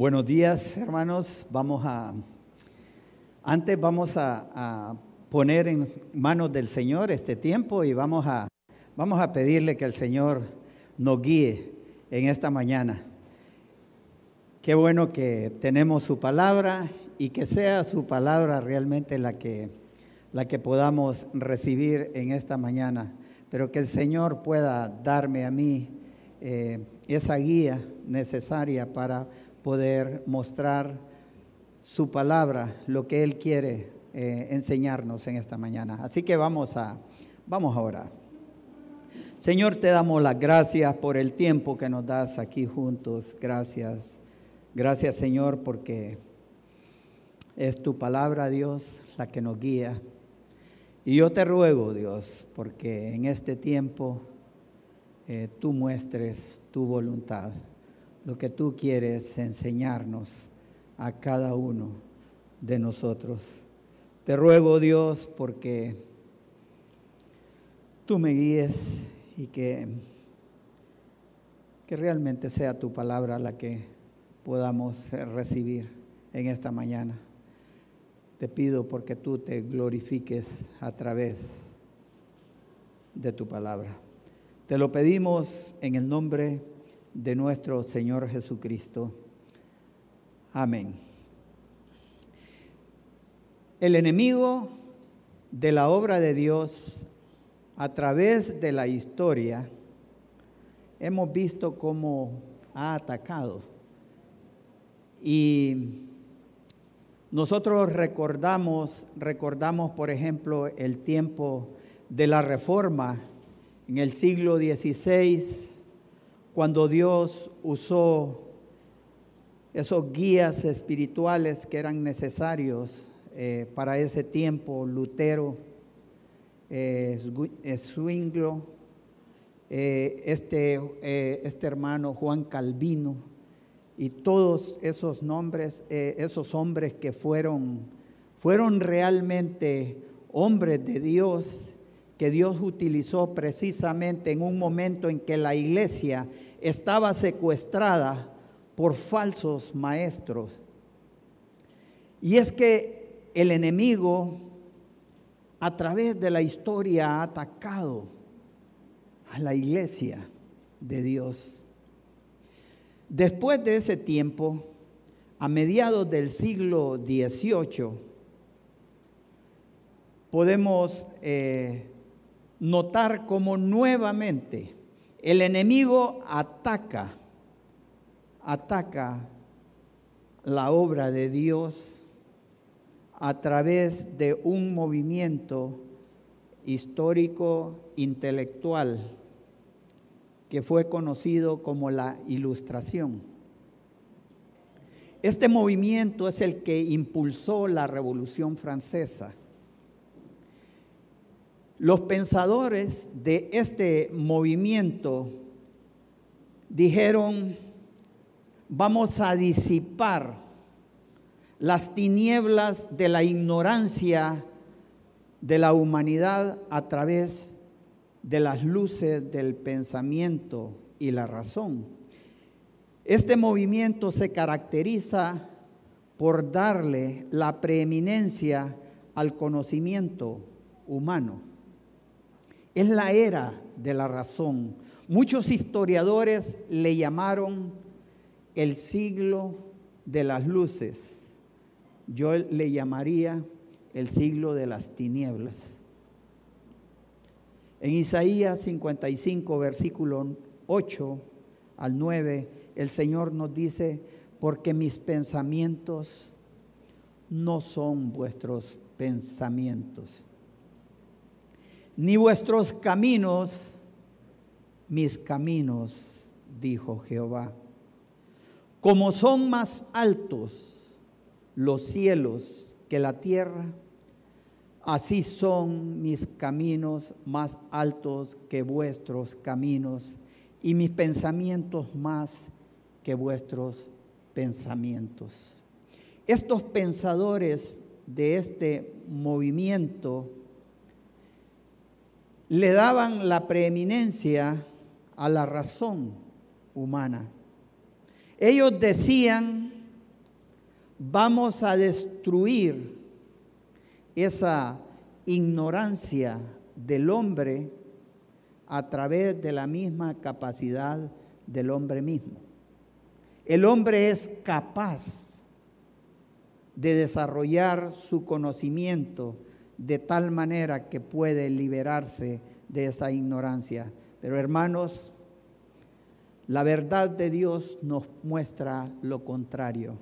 Buenos días, hermanos. Vamos a, antes vamos a, poner en manos del Señor este tiempo y vamos a, vamos a pedirle que el Señor nos guíe en esta mañana. Qué bueno que tenemos su palabra y que sea su palabra realmente la que, la que podamos recibir en esta mañana, pero que el Señor pueda darme a mí eh, esa guía necesaria para poder mostrar su palabra, lo que Él quiere eh, enseñarnos en esta mañana. Así que vamos a, vamos a orar. Señor, te damos las gracias por el tiempo que nos das aquí juntos. Gracias. Gracias, Señor, porque es tu palabra, Dios, la que nos guía. Y yo te ruego, Dios, porque en este tiempo eh, tú muestres tu voluntad lo que tú quieres enseñarnos a cada uno de nosotros. Te ruego, Dios, porque tú me guíes y que, que realmente sea tu palabra la que podamos recibir en esta mañana. Te pido porque tú te glorifiques a través de tu palabra. Te lo pedimos en el nombre de nuestro Señor Jesucristo. Amén. El enemigo de la obra de Dios a través de la historia hemos visto cómo ha atacado. Y nosotros recordamos, recordamos por ejemplo el tiempo de la reforma en el siglo XVI cuando Dios usó esos guías espirituales que eran necesarios eh, para ese tiempo, Lutero, eh, Swinglo, eh, este, eh, este hermano Juan Calvino y todos esos nombres, esos hombres que fueron, fueron realmente hombres de Dios que Dios utilizó precisamente en un momento en que la iglesia estaba secuestrada por falsos maestros. Y es que el enemigo a través de la historia ha atacado a la iglesia de Dios. Después de ese tiempo, a mediados del siglo XVIII, podemos eh, notar cómo nuevamente el enemigo ataca, ataca la obra de Dios a través de un movimiento histórico intelectual que fue conocido como la Ilustración. Este movimiento es el que impulsó la Revolución Francesa los pensadores de este movimiento dijeron, vamos a disipar las tinieblas de la ignorancia de la humanidad a través de las luces del pensamiento y la razón. Este movimiento se caracteriza por darle la preeminencia al conocimiento humano. Es la era de la razón. Muchos historiadores le llamaron el siglo de las luces. Yo le llamaría el siglo de las tinieblas. En Isaías 55, versículo 8 al 9, el Señor nos dice, porque mis pensamientos no son vuestros pensamientos ni vuestros caminos, mis caminos, dijo Jehová. Como son más altos los cielos que la tierra, así son mis caminos más altos que vuestros caminos y mis pensamientos más que vuestros pensamientos. Estos pensadores de este movimiento le daban la preeminencia a la razón humana. Ellos decían vamos a destruir esa ignorancia del hombre a través de la misma capacidad del hombre mismo. El hombre es capaz de desarrollar su conocimiento de tal manera que puede liberarse de esa ignorancia. Pero hermanos, la verdad de Dios nos muestra lo contrario.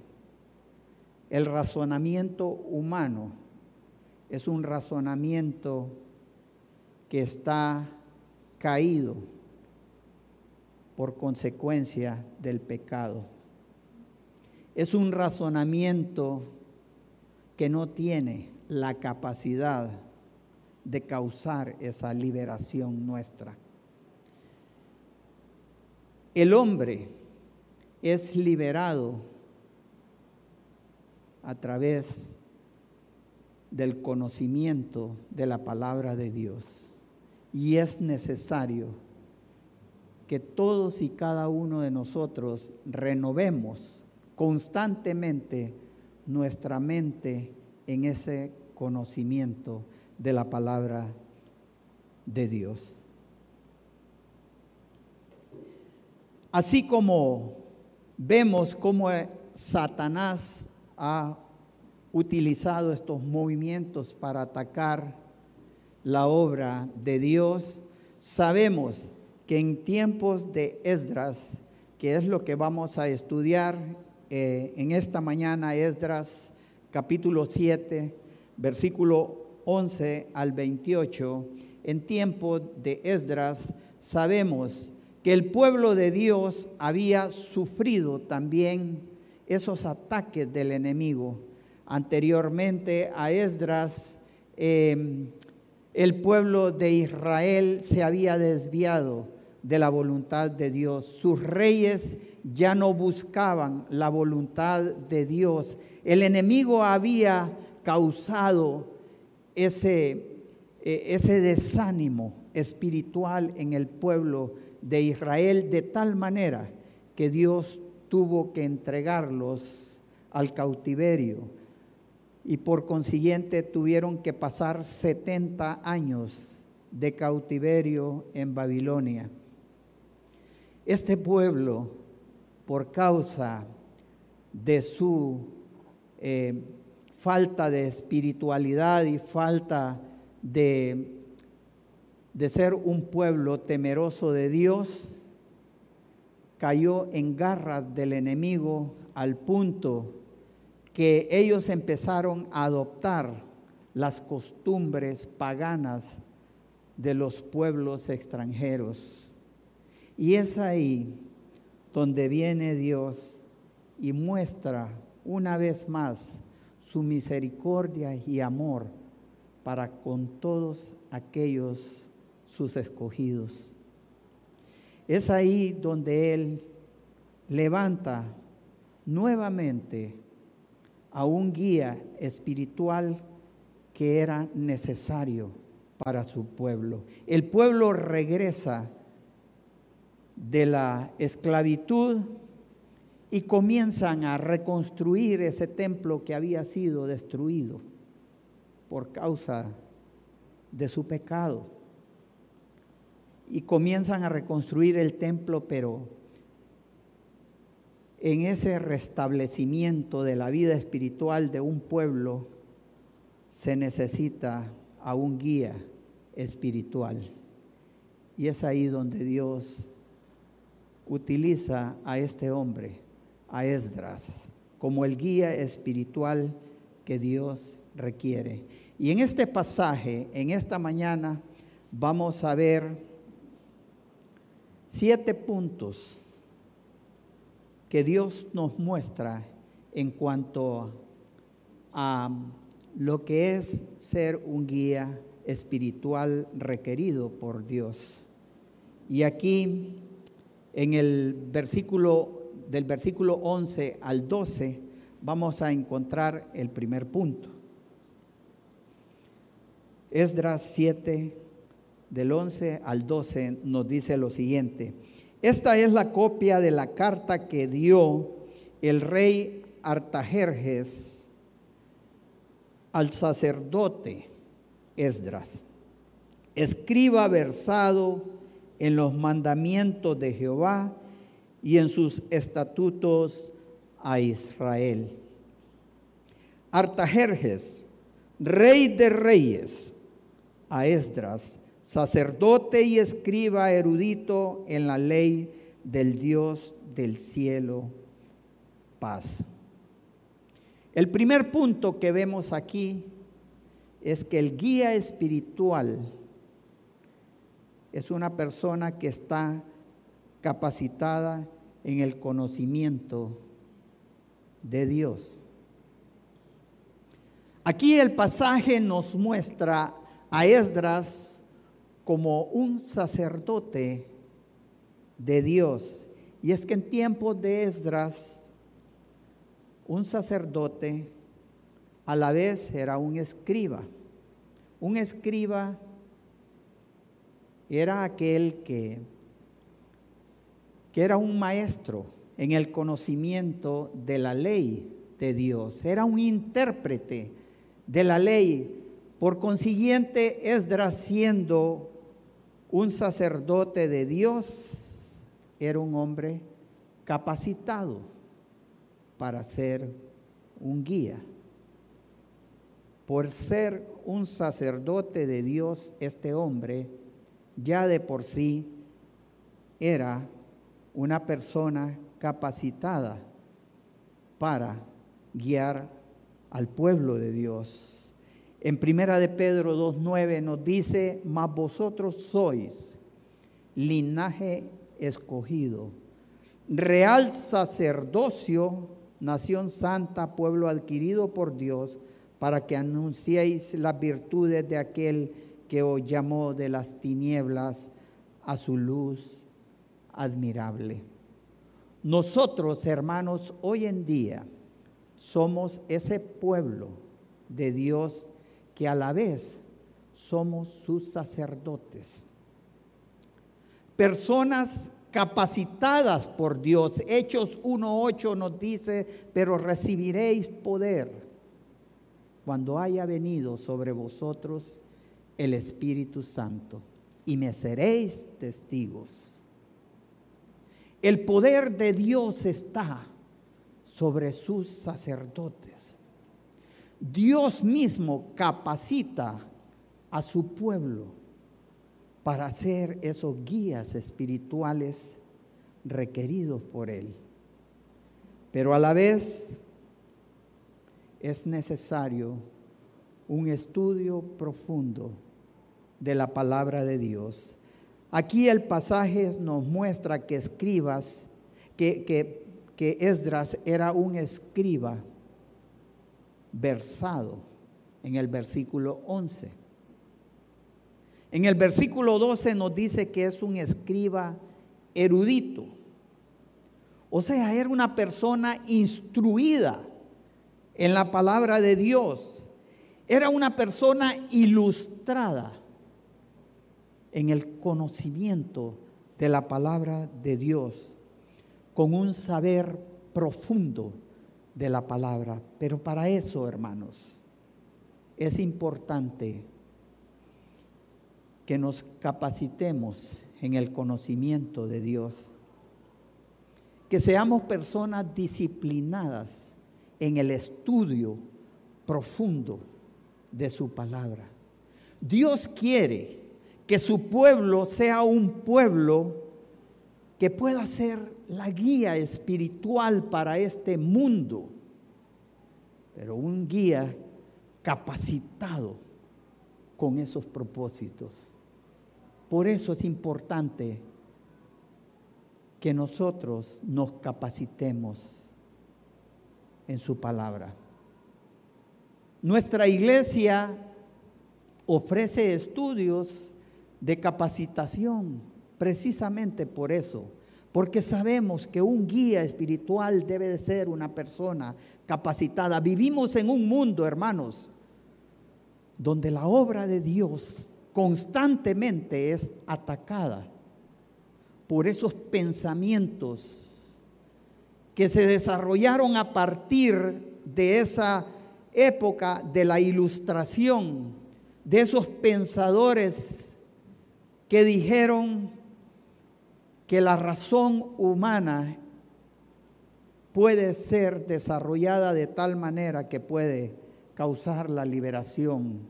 El razonamiento humano es un razonamiento que está caído por consecuencia del pecado. Es un razonamiento que no tiene la capacidad de causar esa liberación nuestra. El hombre es liberado a través del conocimiento de la palabra de Dios. Y es necesario que todos y cada uno de nosotros renovemos constantemente nuestra mente en ese conocimiento de la palabra de Dios. Así como vemos cómo Satanás ha utilizado estos movimientos para atacar la obra de Dios, sabemos que en tiempos de Esdras, que es lo que vamos a estudiar eh, en esta mañana, Esdras capítulo 7, versículo 11 al 28, en tiempo de Esdras, sabemos que el pueblo de Dios había sufrido también esos ataques del enemigo. Anteriormente a Esdras, em, el pueblo de Israel se había desviado de la voluntad de Dios. Sus reyes ya no buscaban la voluntad de Dios. El enemigo había causado ese, e, ese desánimo espiritual en el pueblo de Israel de tal manera que Dios tuvo que entregarlos al cautiverio y por consiguiente tuvieron que pasar 70 años de cautiverio en Babilonia. Este pueblo, por causa de su eh, falta de espiritualidad y falta de, de ser un pueblo temeroso de Dios, cayó en garras del enemigo al punto que ellos empezaron a adoptar las costumbres paganas de los pueblos extranjeros. Y es ahí donde viene Dios y muestra una vez más su misericordia y amor para con todos aquellos sus escogidos. Es ahí donde Él levanta nuevamente a un guía espiritual que era necesario para su pueblo. El pueblo regresa de la esclavitud y comienzan a reconstruir ese templo que había sido destruido por causa de su pecado. Y comienzan a reconstruir el templo, pero en ese restablecimiento de la vida espiritual de un pueblo se necesita a un guía espiritual. Y es ahí donde Dios utiliza a este hombre, a Esdras, como el guía espiritual que Dios requiere. Y en este pasaje, en esta mañana, vamos a ver siete puntos que Dios nos muestra en cuanto a lo que es ser un guía espiritual requerido por Dios. Y aquí en el versículo del versículo 11 al 12 vamos a encontrar el primer punto. Esdras 7 del 11 al 12 nos dice lo siguiente: esta es la copia de la carta que dio el rey Artajerjes al sacerdote Esdras, escriba versado en los mandamientos de Jehová y en sus estatutos a Israel. Artajerjes, rey de reyes, a Esdras, sacerdote y escriba erudito en la ley del Dios del cielo, paz. El primer punto que vemos aquí es que el guía espiritual es una persona que está capacitada en el conocimiento de Dios. Aquí el pasaje nos muestra a Esdras como un sacerdote de Dios. Y es que en tiempos de Esdras, un sacerdote a la vez era un escriba. Un escriba era aquel que, que era un maestro en el conocimiento de la ley de Dios, era un intérprete de la ley. Por consiguiente, Esdras siendo un sacerdote de Dios era un hombre capacitado para ser un guía. Por ser un sacerdote de Dios, este hombre ya de por sí era una persona capacitada para guiar al pueblo de Dios. En primera de Pedro 2.9 nos dice, mas vosotros sois linaje escogido, real sacerdocio, nación santa, pueblo adquirido por Dios, para que anunciéis las virtudes de aquel que os llamó de las tinieblas a su luz admirable. Nosotros, hermanos, hoy en día somos ese pueblo de Dios que a la vez somos sus sacerdotes. Personas capacitadas por Dios. Hechos 1.8 nos dice, pero recibiréis poder cuando haya venido sobre vosotros el Espíritu Santo y me seréis testigos. El poder de Dios está sobre sus sacerdotes. Dios mismo capacita a su pueblo para ser esos guías espirituales requeridos por Él. Pero a la vez es necesario un estudio profundo de la palabra de Dios. Aquí el pasaje nos muestra que escribas, que, que, que Esdras era un escriba versado en el versículo 11. En el versículo 12 nos dice que es un escriba erudito. O sea, era una persona instruida en la palabra de Dios. Era una persona ilustrada en el conocimiento de la palabra de Dios, con un saber profundo de la palabra. Pero para eso, hermanos, es importante que nos capacitemos en el conocimiento de Dios, que seamos personas disciplinadas en el estudio profundo de su palabra. Dios quiere que su pueblo sea un pueblo que pueda ser la guía espiritual para este mundo, pero un guía capacitado con esos propósitos. Por eso es importante que nosotros nos capacitemos en su palabra. Nuestra iglesia ofrece estudios de capacitación precisamente por eso, porque sabemos que un guía espiritual debe de ser una persona capacitada. Vivimos en un mundo, hermanos, donde la obra de Dios constantemente es atacada por esos pensamientos que se desarrollaron a partir de esa época de la ilustración, de esos pensadores que dijeron que la razón humana puede ser desarrollada de tal manera que puede causar la liberación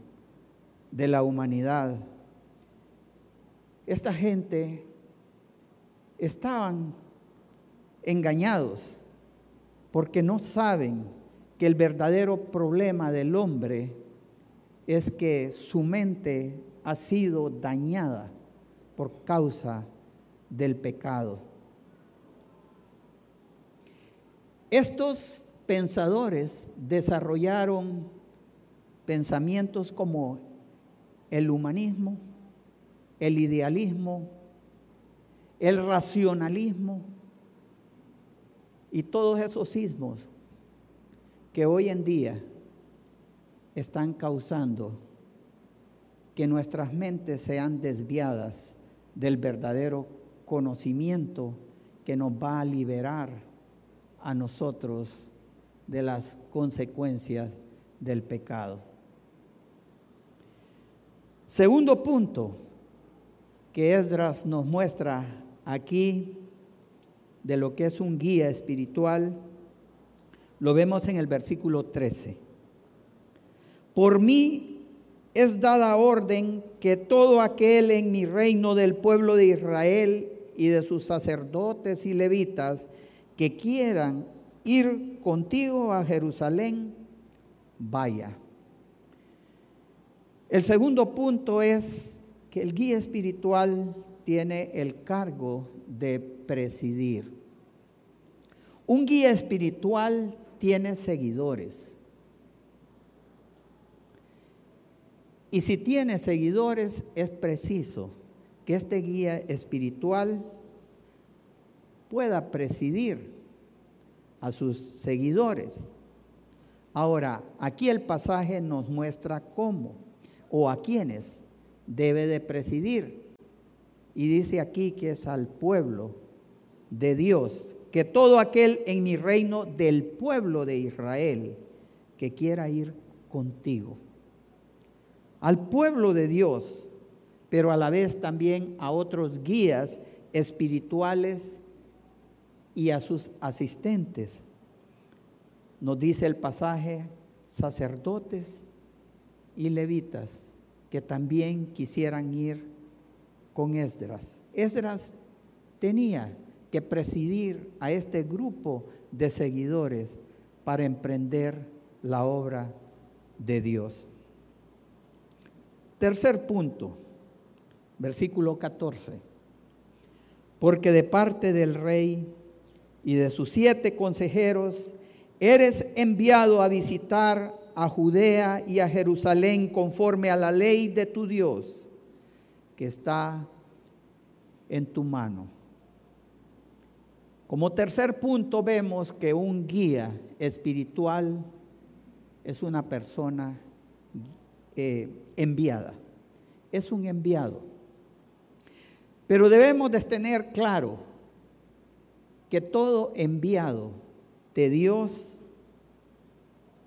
de la humanidad. Esta gente estaban engañados porque no saben que el verdadero problema del hombre es que su mente ha sido dañada por causa del pecado. Estos pensadores desarrollaron pensamientos como el humanismo, el idealismo, el racionalismo y todos esos sismos que hoy en día están causando que nuestras mentes sean desviadas del verdadero conocimiento que nos va a liberar a nosotros de las consecuencias del pecado. Segundo punto que Esdras nos muestra aquí de lo que es un guía espiritual, lo vemos en el versículo 13. Por mí es dada orden que todo aquel en mi reino del pueblo de Israel y de sus sacerdotes y levitas que quieran ir contigo a Jerusalén, vaya. El segundo punto es que el guía espiritual tiene el cargo de presidir. Un guía espiritual tiene seguidores. Y si tiene seguidores, es preciso que este guía espiritual pueda presidir a sus seguidores. Ahora, aquí el pasaje nos muestra cómo o a quiénes debe de presidir. Y dice aquí que es al pueblo de Dios, que todo aquel en mi reino del pueblo de Israel que quiera ir contigo. Al pueblo de Dios, pero a la vez también a otros guías espirituales y a sus asistentes. Nos dice el pasaje, sacerdotes y levitas que también quisieran ir con Esdras. Esdras tenía que presidir a este grupo de seguidores para emprender la obra de Dios. Tercer punto, versículo 14. Porque de parte del rey y de sus siete consejeros, eres enviado a visitar a Judea y a Jerusalén conforme a la ley de tu Dios, que está en tu mano. Como tercer punto vemos que un guía espiritual es una persona eh, enviada, es un enviado. Pero debemos de tener claro que todo enviado de Dios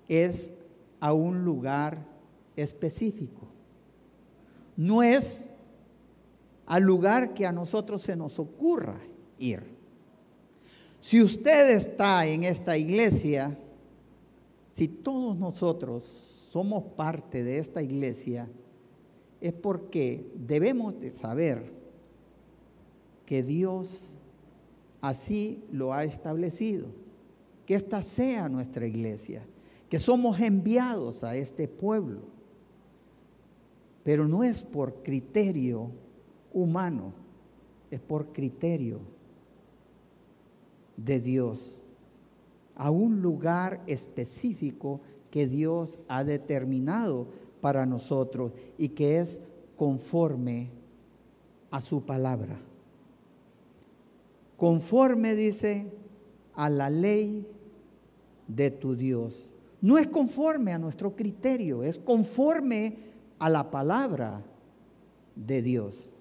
es a un lugar específico. No es al lugar que a nosotros se nos ocurra ir. Si usted está en esta iglesia, si todos nosotros somos parte de esta iglesia, es porque debemos de saber que Dios así lo ha establecido. Que esta sea nuestra iglesia, que somos enviados a este pueblo. Pero no es por criterio humano, es por criterio de Dios, a un lugar específico que Dios ha determinado para nosotros y que es conforme a su palabra conforme, dice, a la ley de tu Dios. No es conforme a nuestro criterio, es conforme a la palabra de Dios.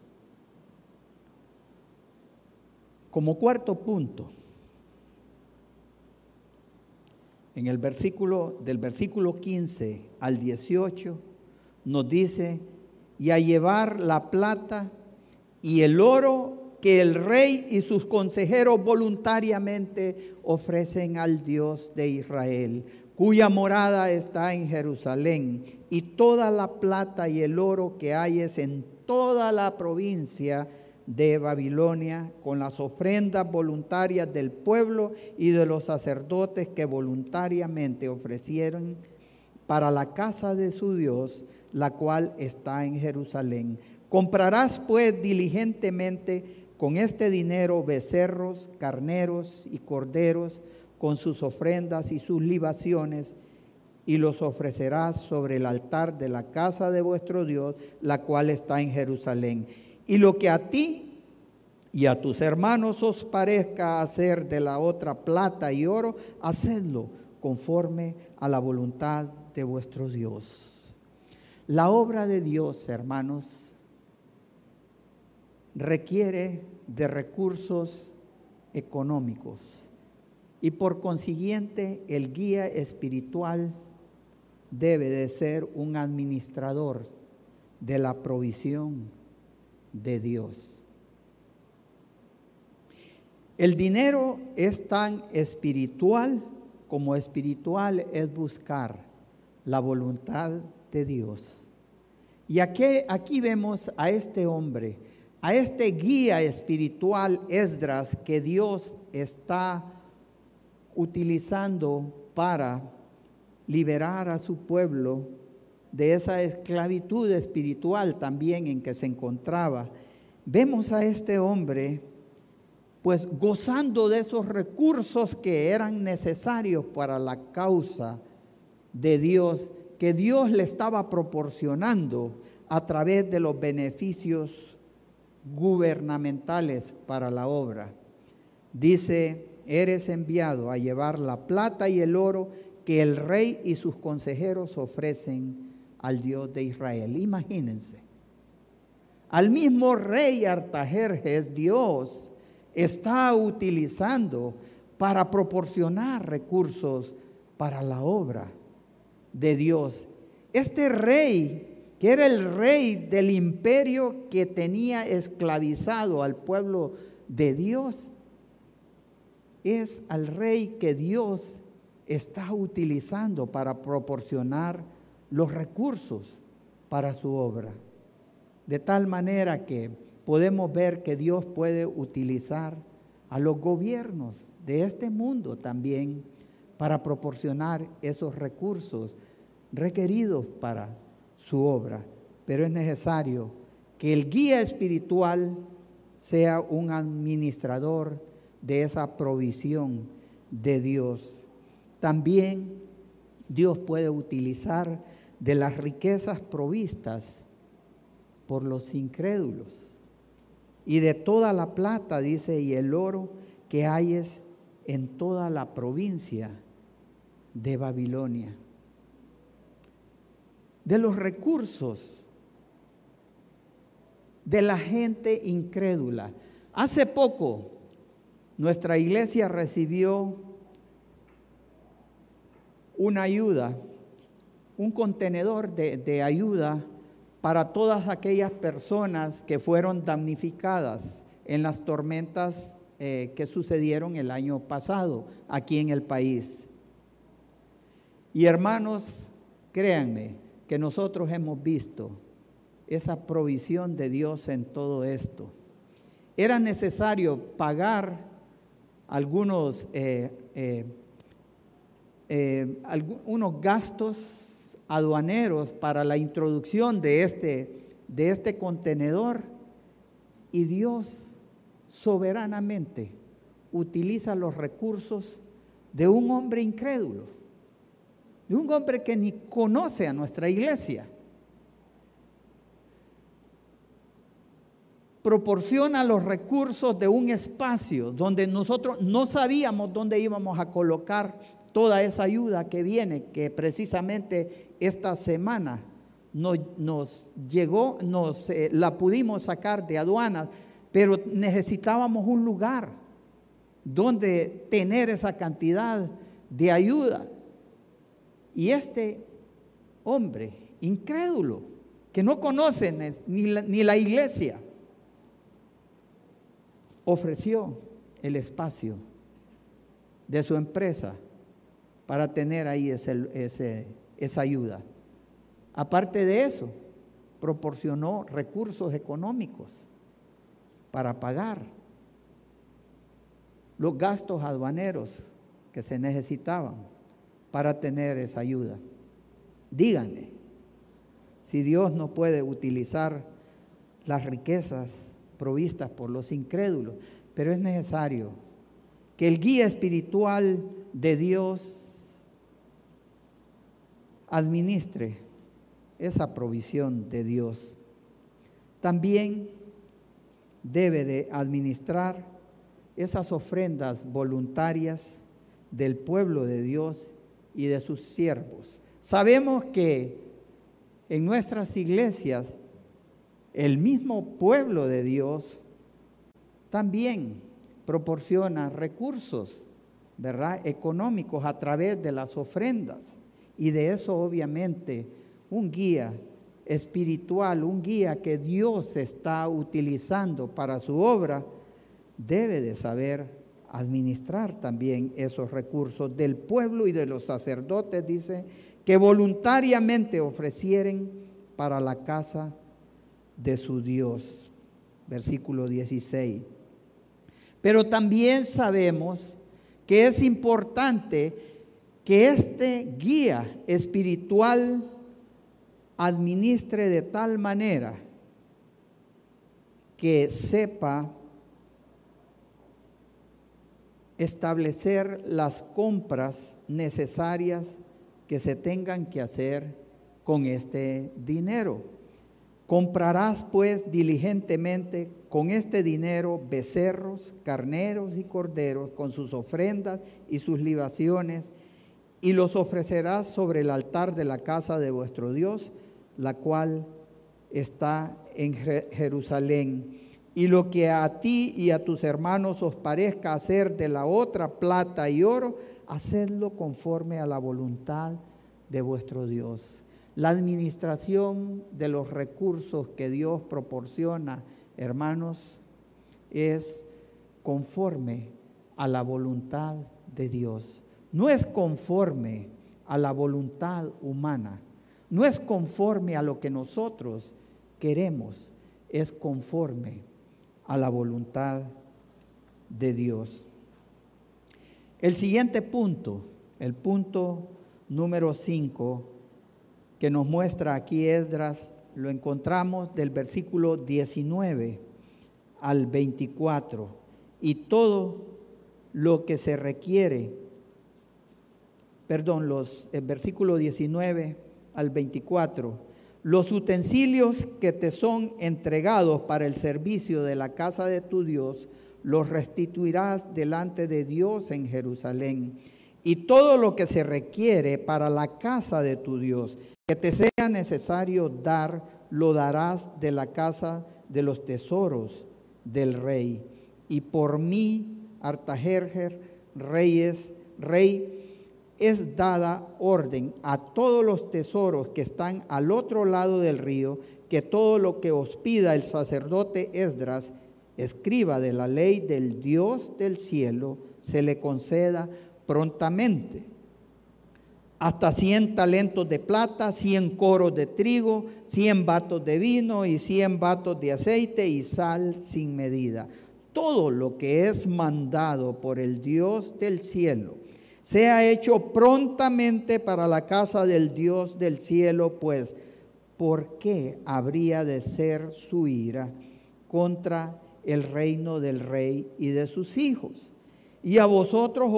Como cuarto punto, en el versículo del versículo 15 al 18 nos dice, y a llevar la plata y el oro que el rey y sus consejeros voluntariamente ofrecen al Dios de Israel, cuya morada está en Jerusalén, y toda la plata y el oro que hay es en toda la provincia de Babilonia, con las ofrendas voluntarias del pueblo y de los sacerdotes que voluntariamente ofrecieron para la casa de su Dios, la cual está en Jerusalén. Comprarás pues diligentemente con este dinero becerros, carneros y corderos, con sus ofrendas y sus libaciones, y los ofrecerás sobre el altar de la casa de vuestro Dios, la cual está en Jerusalén. Y lo que a ti y a tus hermanos os parezca hacer de la otra plata y oro, hacedlo conforme a la voluntad de vuestro Dios. La obra de Dios, hermanos, requiere de recursos económicos y por consiguiente el guía espiritual debe de ser un administrador de la provisión de Dios. El dinero es tan espiritual como espiritual es buscar la voluntad de Dios. Y aquí, aquí vemos a este hombre, a este guía espiritual Esdras que Dios está utilizando para liberar a su pueblo de esa esclavitud espiritual también en que se encontraba. Vemos a este hombre pues gozando de esos recursos que eran necesarios para la causa de Dios, que Dios le estaba proporcionando a través de los beneficios gubernamentales para la obra. Dice, eres enviado a llevar la plata y el oro que el rey y sus consejeros ofrecen al Dios de Israel. Imagínense. Al mismo rey Artajerjes, Dios está utilizando para proporcionar recursos para la obra de Dios. Este rey, que era el rey del imperio que tenía esclavizado al pueblo de Dios, es al rey que Dios está utilizando para proporcionar los recursos para su obra. De tal manera que podemos ver que Dios puede utilizar a los gobiernos de este mundo también para proporcionar esos recursos requeridos para su obra. Pero es necesario que el guía espiritual sea un administrador de esa provisión de Dios. También Dios puede utilizar de las riquezas provistas por los incrédulos y de toda la plata, dice, y el oro que hay es en toda la provincia de Babilonia. De los recursos de la gente incrédula. Hace poco nuestra iglesia recibió una ayuda, un contenedor de, ayuda para todas aquellas personas que fueron damnificadas en las tormentas eh, que sucedieron el año pasado aquí en el país. Y hermanos, créanme que nosotros hemos visto esa provisión de Dios en todo esto. Era necesario pagar algunos, eh, eh, algunos gastos aduaneros para la introducción de este, de este contenedor y Dios soberanamente utiliza los recursos de un hombre incrédulo, de un hombre que ni conoce a nuestra iglesia. Proporciona los recursos de un espacio donde nosotros no sabíamos dónde íbamos a colocar toda esa ayuda que viene, que precisamente esta semana nos, llegó, nos eh, la pudimos sacar de aduanas, pero necesitábamos un lugar donde tener esa cantidad de ayuda. Y este hombre incrédulo, que no conoce ni ni la iglesia, ofreció el espacio de su empresa para tener ahí esa ayuda. Aparte de eso, proporcionó recursos económicos para pagar los gastos aduaneros que se necesitaban para tener esa ayuda. Díganme, si Dios no puede utilizar las riquezas provistas por los incrédulos, pero es necesario que el guía espiritual de Dios administre esa provisión de Dios. También debe de administrar esas ofrendas voluntarias del pueblo de Dios y de sus siervos. Sabemos que en nuestras iglesias el mismo pueblo de Dios también proporciona recursos, ¿verdad? Económicos a través de las ofrendas. Y de eso obviamente un guía espiritual, un guía que Dios está utilizando para su obra, debe de saber administrar también esos recursos del pueblo y de los sacerdotes, dice, que voluntariamente ofrecieren para la casa de su Dios. Versículo 16. Pero también sabemos que es importante que este guía espiritual administre de tal manera que sepa establecer las compras necesarias que se tengan que hacer con este dinero. Comprarás pues diligentemente con este dinero becerros, carneros y corderos con sus ofrendas y sus libaciones y los ofrecerás sobre el altar de la casa de vuestro Dios, la cual está en Jerusalén. Y lo que a ti y a tus hermanos os parezca hacer de la otra plata y oro, hacedlo conforme a la voluntad de vuestro Dios la administración de los recursos que Dios proporciona, hermanos, es conforme a la voluntad de Dios. No es conforme a la voluntad humana. No es conforme a lo que nosotros queremos. Es conforme a la voluntad de Dios. El siguiente punto, el punto número 5, que nos muestra aquí Esdras, lo encontramos del versículo 19 al 24. Y todo lo que se requiere, perdón, los, el versículo 19 al 24, los utensilios que te son entregados para el servicio de la casa de tu Dios, los restituirás delante de Dios en Jerusalén. Y todo lo que se requiere para la casa de tu Dios, que te sea necesario dar, lo darás de la casa de los tesoros del rey. Y por mí, Artajerjer, reyes, rey, es dada orden a todos los tesoros que están al otro lado del río, que todo lo que os pida el sacerdote Esdras, escriba de la ley del Dios del cielo, se le conceda prontamente hasta 100 talentos de plata, 100 coros de trigo, 100 vatos de vino y 100 vatos de aceite y sal sin medida. Todo lo que es mandado por el Dios del cielo sea hecho prontamente para la casa del Dios del cielo, pues ¿por qué habría de ser su ira contra el reino del rey y de sus hijos? Y a vosotros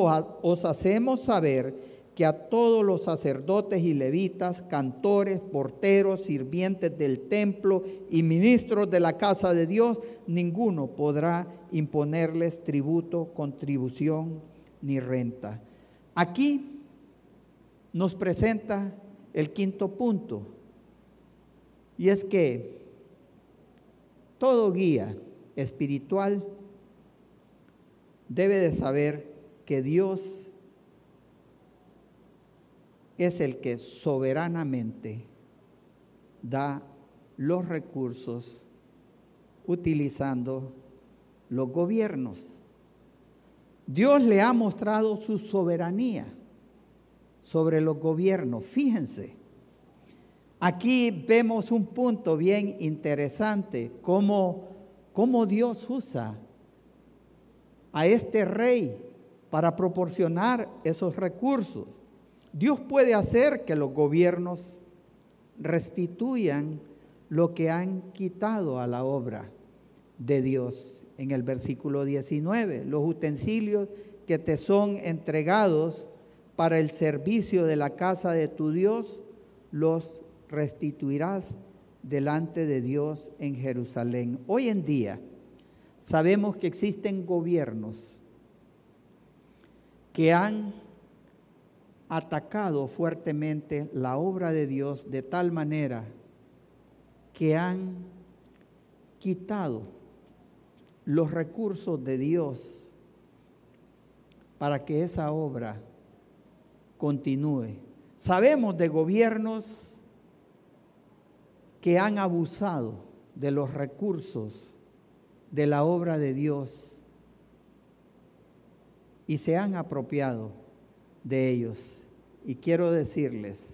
os hacemos saber que a todos los sacerdotes y levitas, cantores, porteros, sirvientes del templo y ministros de la casa de Dios, ninguno podrá imponerles tributo, contribución ni renta. Aquí nos presenta el quinto punto, y es que todo guía espiritual debe de saber que Dios es el que soberanamente da los recursos utilizando los gobiernos. Dios le ha mostrado su soberanía sobre los gobiernos. Fíjense, aquí vemos un punto bien interesante, cómo, cómo Dios usa a este rey para proporcionar esos recursos. Dios puede hacer que los gobiernos restituyan lo que han quitado a la obra de Dios. En el versículo 19, los utensilios que te son entregados para el servicio de la casa de tu Dios, los restituirás delante de Dios en Jerusalén. Hoy en día sabemos que existen gobiernos que han atacado fuertemente la obra de Dios de tal manera que han quitado los recursos de Dios para que esa obra continúe. Sabemos de gobiernos que han abusado de los recursos de la obra de Dios y se han apropiado de ellos. Y quiero decirles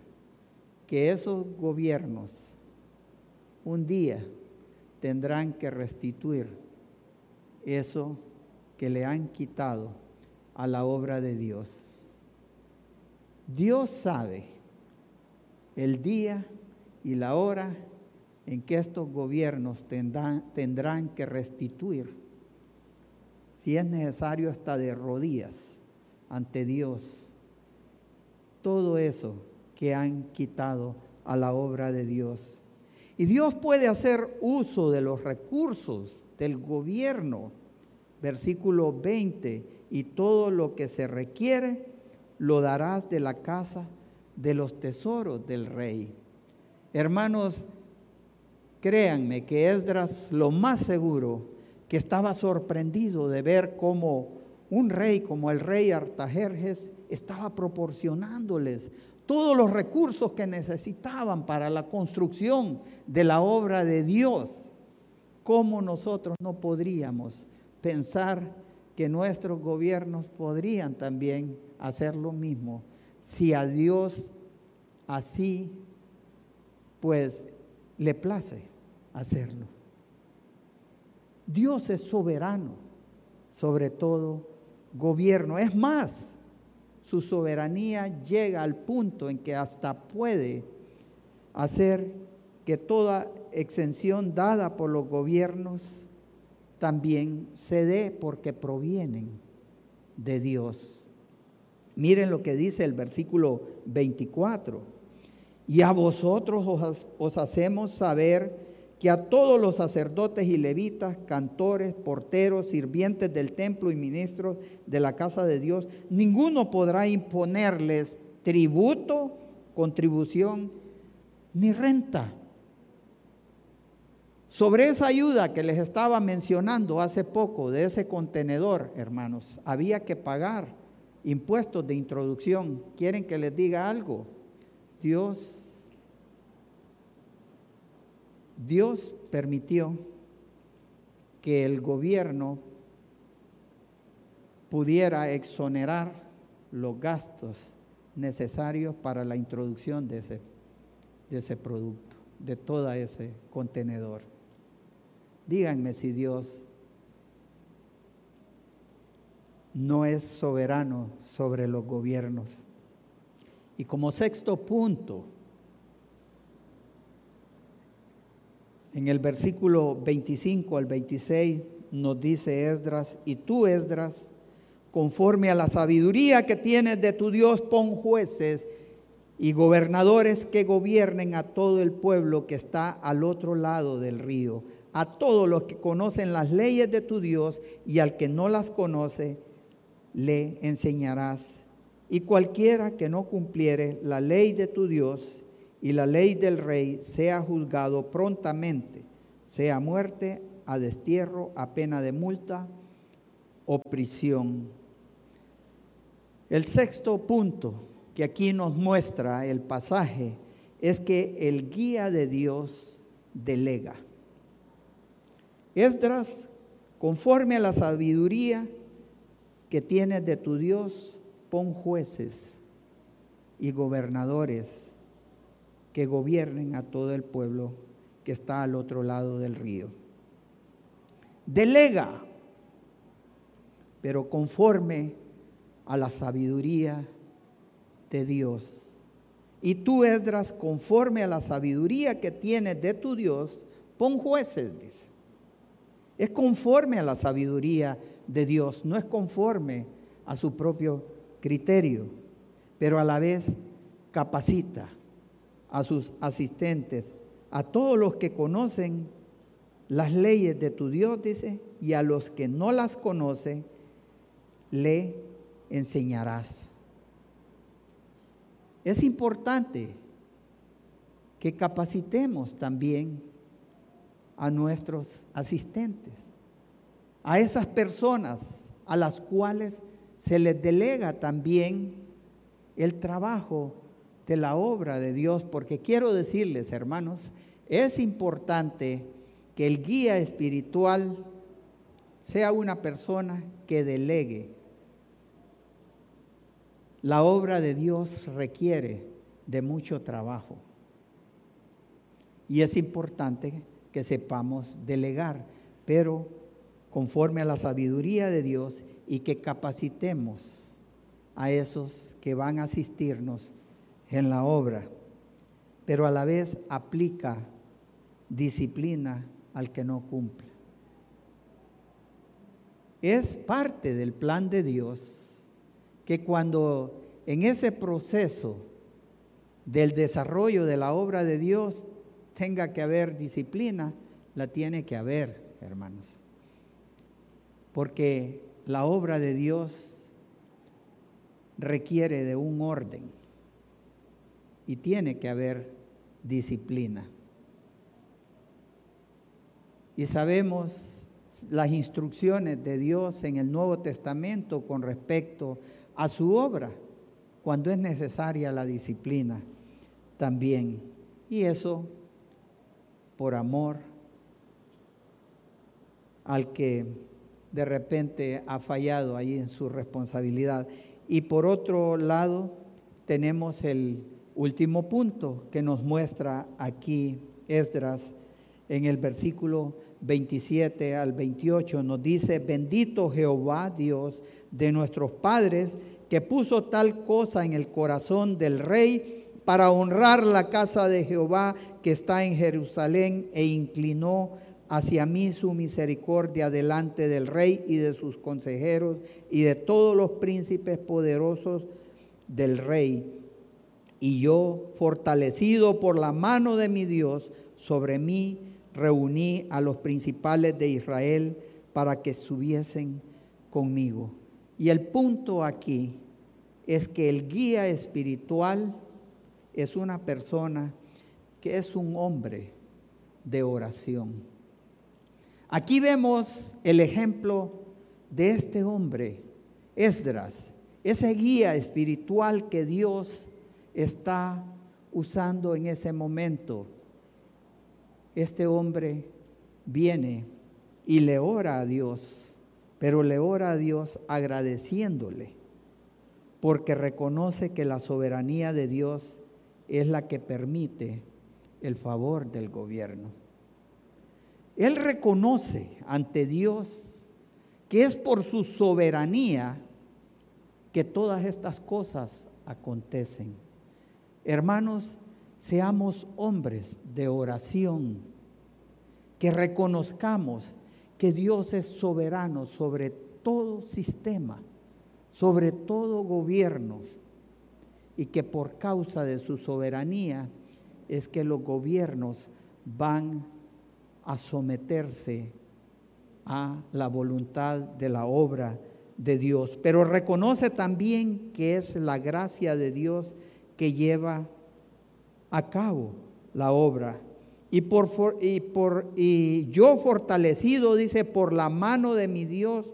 que esos gobiernos un día tendrán que restituir eso que le han quitado a la obra de Dios. Dios sabe el día y la hora en que estos gobiernos tendrán, que restituir, si es necesario hasta de rodillas ante Dios, todo eso que han quitado a la obra de Dios. Y Dios puede hacer uso de los recursos del gobierno, versículo 20, y todo lo que se requiere lo darás de la casa de los tesoros del rey. Hermanos, créanme que Esdras lo más seguro que estaba sorprendido de ver cómo un rey como el rey Artajerjes estaba proporcionándoles todos los recursos que necesitaban para la construcción de la obra de Dios. ¿Cómo nosotros no podríamos pensar que nuestros gobiernos podrían también hacer lo mismo si a Dios así pues le place hacerlo? Dios es soberano sobre todo gobierno. Es más, su soberanía llega al punto en que hasta puede hacer que toda exención dada por los gobiernos también se dé porque provienen de Dios. Miren lo que dice el versículo 24. Y a vosotros os, os hacemos saber que a todos los sacerdotes y levitas, cantores, porteros, sirvientes del templo y ministros de la casa de Dios, ninguno podrá imponerles tributo, contribución ni renta. Sobre esa ayuda que les estaba mencionando hace poco, de ese contenedor, hermanos, había que pagar impuestos de introducción. ¿Quieren que les diga algo? Dios Dios permitió que el gobierno pudiera exonerar los gastos necesarios para la introducción de ese, de ese producto, de todo ese contenedor. Díganme si Dios no es soberano sobre los gobiernos. Y como sexto punto, En el versículo 25 al 26 nos dice Esdras, y tú Esdras, conforme a la sabiduría que tienes de tu Dios, pon jueces y gobernadores que gobiernen a todo el pueblo que está al otro lado del río, a todos los que conocen las leyes de tu Dios y al que no las conoce, le enseñarás. Y cualquiera que no cumpliere la ley de tu Dios y la ley del rey sea juzgado prontamente, sea muerte, a destierro, a pena de multa o prisión. El sexto punto que aquí nos muestra el pasaje es que el guía de Dios delega. Esdras, conforme a la sabiduría que tienes de tu Dios, pon jueces y gobernadores que gobiernen a todo el pueblo que está al otro lado del río. Delega, pero conforme a la sabiduría de Dios. Y tú, Esdras, conforme a la sabiduría que tienes de tu Dios, pon jueces, dice. Es conforme a la sabiduría de Dios, no es conforme a su propio criterio, pero a la vez capacita a sus asistentes, a todos los que conocen las leyes de tu Dios, dice, y a los que no las conocen, le enseñarás. Es importante que capacitemos también a nuestros asistentes, a esas personas a las cuales se les delega también el trabajo de la obra de Dios, porque quiero decirles, hermanos, es importante que el guía espiritual sea una persona que delegue la obra de Dios requiere de mucho trabajo. Y es importante que sepamos delegar, pero conforme a la sabiduría de Dios y que capacitemos a esos que van a asistirnos en la obra, pero a la vez aplica disciplina al que no cumple. Es parte del plan de Dios que cuando en ese proceso del desarrollo de la obra de Dios tenga que haber disciplina, la tiene que haber, hermanos. Porque la obra de Dios requiere de un orden y tiene que haber disciplina. Y sabemos las instrucciones de Dios en el Nuevo Testamento con respecto a su obra cuando es necesaria la disciplina también. Y eso por amor al que de repente ha fallado ahí en su responsabilidad. Y por otro lado, tenemos el último punto que nos muestra aquí Esdras en el versículo 27 al 28. Nos dice, bendito Jehová Dios de nuestros padres, que puso tal cosa en el corazón del rey para honrar la casa de Jehová que está en Jerusalén e inclinó hacia mí su misericordia delante del rey y de sus consejeros y de todos los príncipes poderosos del rey. Y yo, fortalecido por la mano de mi Dios, sobre mí reuní a los principales de Israel para que subiesen conmigo. Y el punto aquí es que el guía espiritual es una persona que es un hombre de oración. Aquí vemos el ejemplo de este hombre, Esdras, ese guía espiritual que Dios está usando en ese momento. Este hombre viene y le ora a Dios pero le ora a Dios agradeciéndole, porque reconoce que la soberanía de Dios es la que permite el favor del gobierno. Él reconoce ante Dios que es por su soberanía que todas estas cosas acontecen. Hermanos, seamos hombres de oración, que reconozcamos que Dios es soberano sobre todo sistema, sobre todo gobierno, y que por causa de su soberanía es que los gobiernos van a someterse a la voluntad de la obra de Dios. Pero reconoce también que es la gracia de Dios que lleva a cabo la obra y, por, y, por, y yo fortalecido, dice, por la mano de mi Dios,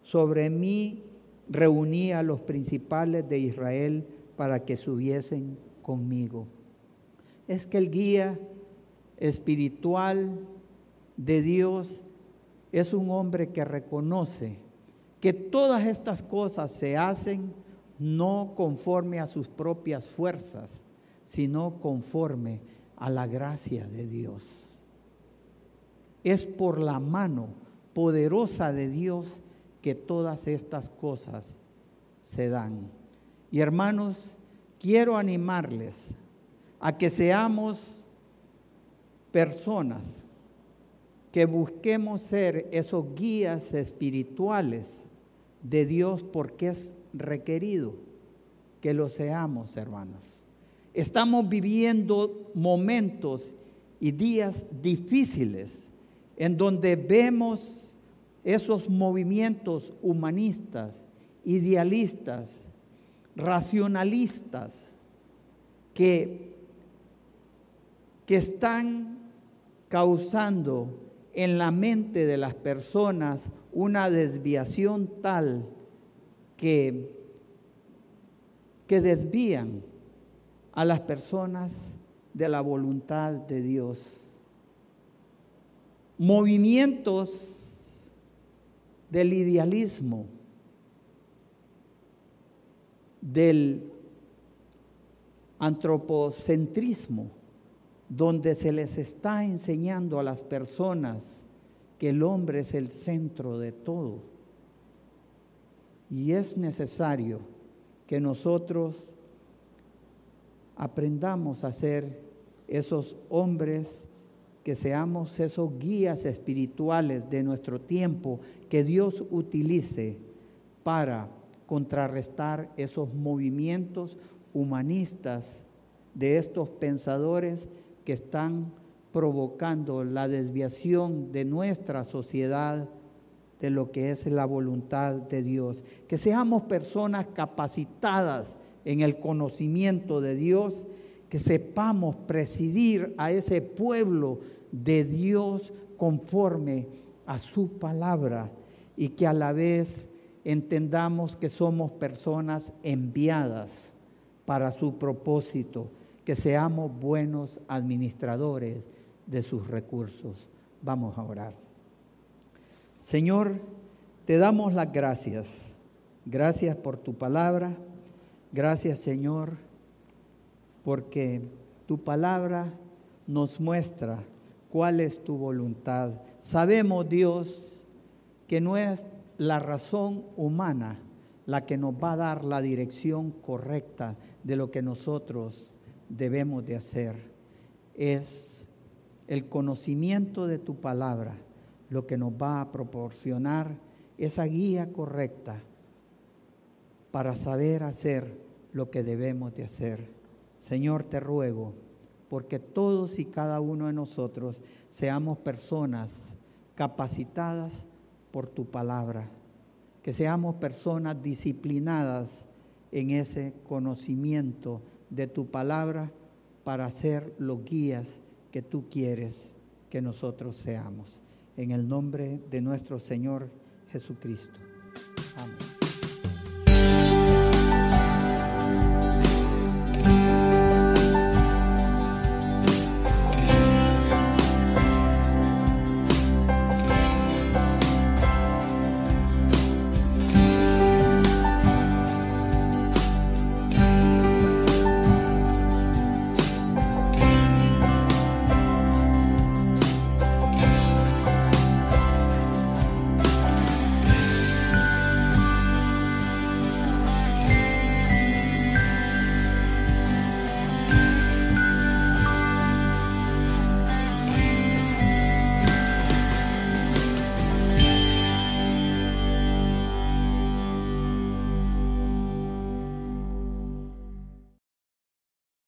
sobre mí reuní a los principales de Israel para que subiesen conmigo. Es que el guía espiritual de Dios es un hombre que reconoce que todas estas cosas se hacen no conforme a sus propias fuerzas, sino conforme a la gracia de Dios. Es por la mano poderosa de Dios que todas estas cosas se dan. Y hermanos, quiero animarles a que seamos personas que busquemos ser esos guías espirituales de Dios porque es requerido que lo seamos, hermanos. Estamos viviendo momentos y días difíciles en donde vemos esos movimientos humanistas, idealistas, racionalistas, que, que están causando en la mente de las personas una desviación tal que, que desvían a las personas de la voluntad de Dios. Movimientos del idealismo, del antropocentrismo, donde se les está enseñando a las personas que el hombre es el centro de todo. Y es necesario que nosotros aprendamos a ser esos hombres, que seamos esos guías espirituales de nuestro tiempo, que Dios utilice para contrarrestar esos movimientos humanistas de estos pensadores que están provocando la desviación de nuestra sociedad de lo que es la voluntad de Dios. Que seamos personas capacitadas en el conocimiento de Dios, que sepamos presidir a ese pueblo de Dios conforme a su palabra y que a la vez entendamos que somos personas enviadas para su propósito, que seamos buenos administradores de sus recursos. Vamos a orar. Señor, te damos las gracias. Gracias por tu palabra. Gracias, Señor, porque tu palabra nos muestra cuál es tu voluntad. Sabemos, Dios, que no es la razón humana la que nos va a dar la dirección correcta de lo que nosotros debemos de hacer. Es el conocimiento de tu palabra lo que nos va a proporcionar esa guía correcta para saber hacer lo que debemos de hacer. Señor, te ruego, porque todos y cada uno de nosotros seamos personas capacitadas por tu palabra, que seamos personas disciplinadas en ese conocimiento de tu palabra para ser los guías que tú quieres que nosotros seamos. En el nombre de nuestro Señor Jesucristo. Amén.